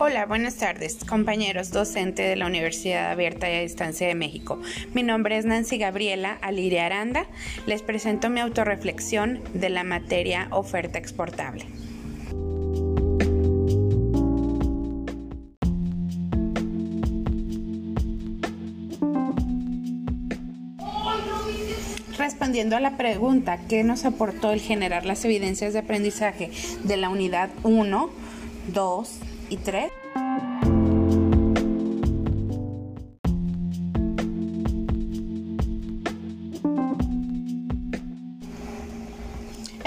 Hola, buenas tardes, compañeros docente de la Universidad Abierta y a Distancia de México. Mi nombre es Nancy Gabriela Aliria Aranda. Les presento mi autorreflexión de la materia oferta exportable. Respondiendo a la pregunta, ¿qué nos aportó el generar las evidencias de aprendizaje de la unidad 1, 2, y 3.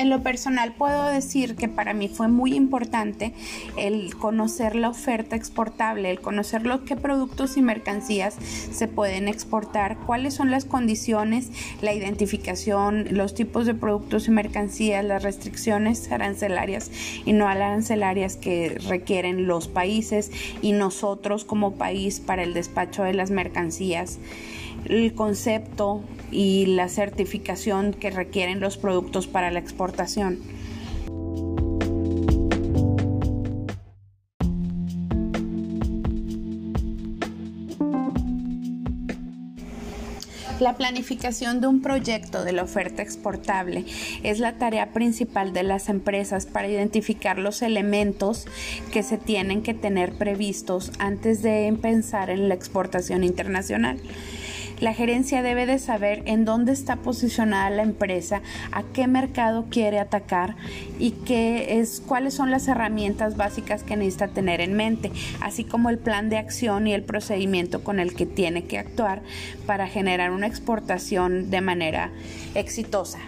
En lo personal puedo decir que para mí fue muy importante el conocer la oferta exportable, el conocer qué productos y mercancías se pueden exportar, cuáles son las condiciones, la identificación, los tipos de productos y mercancías, las restricciones arancelarias y no arancelarias que requieren los países y nosotros como país para el despacho de las mercancías. El concepto y la certificación que requieren los productos para la exportación. La planificación de un proyecto de la oferta exportable es la tarea principal de las empresas para identificar los elementos que se tienen que tener previstos antes de pensar en la exportación internacional. La gerencia debe de saber en dónde está posicionada la empresa, a qué mercado quiere atacar y qué es, cuáles son las herramientas básicas que necesita tener en mente, así como el plan de acción y el procedimiento con el que tiene que actuar para generar una exportación de manera exitosa.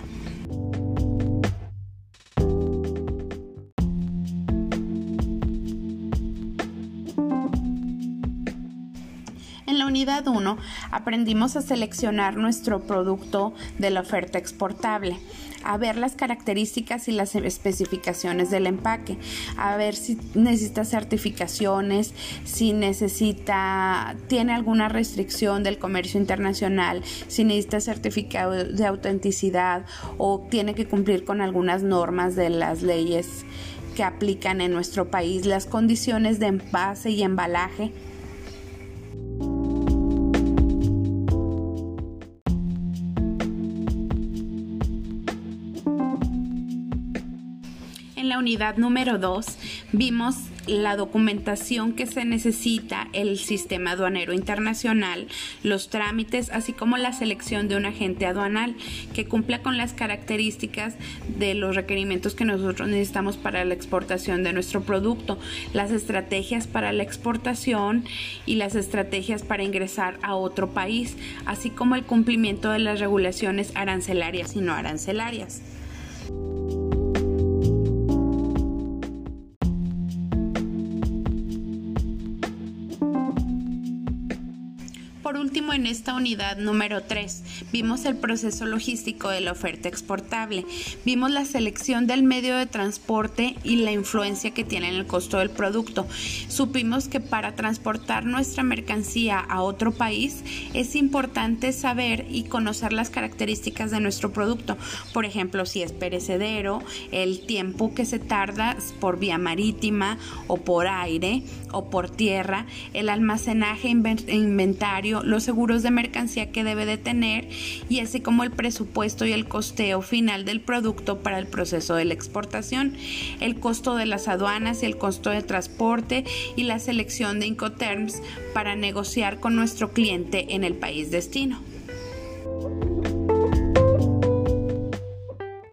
En la unidad 1 aprendimos a seleccionar nuestro producto de la oferta exportable, a ver las características y las especificaciones del empaque, a ver si necesita certificaciones, si necesita, tiene alguna restricción del comercio internacional, si necesita certificado de autenticidad o tiene que cumplir con algunas normas de las leyes que aplican en nuestro país, las condiciones de envase y embalaje la unidad número 2 vimos la documentación que se necesita, el sistema aduanero internacional, los trámites, así como la selección de un agente aduanal que cumpla con las características de los requerimientos que nosotros necesitamos para la exportación de nuestro producto, las estrategias para la exportación y las estrategias para ingresar a otro país, así como el cumplimiento de las regulaciones arancelarias y no arancelarias. Por último, en esta unidad número 3, vimos el proceso logístico de la oferta exportable, vimos la selección del medio de transporte y la influencia que tiene en el costo del producto. Supimos que para transportar nuestra mercancía a otro país es importante saber y conocer las características de nuestro producto. Por ejemplo, si es perecedero, el tiempo que se tarda por vía marítima o por aire o por tierra, el almacenaje, inventario, los seguros de mercancía que debe de tener y así como el presupuesto y el costeo final del producto para el proceso de la exportación, el costo de las aduanas y el costo de transporte y la selección de Incoterms para negociar con nuestro cliente en el país destino.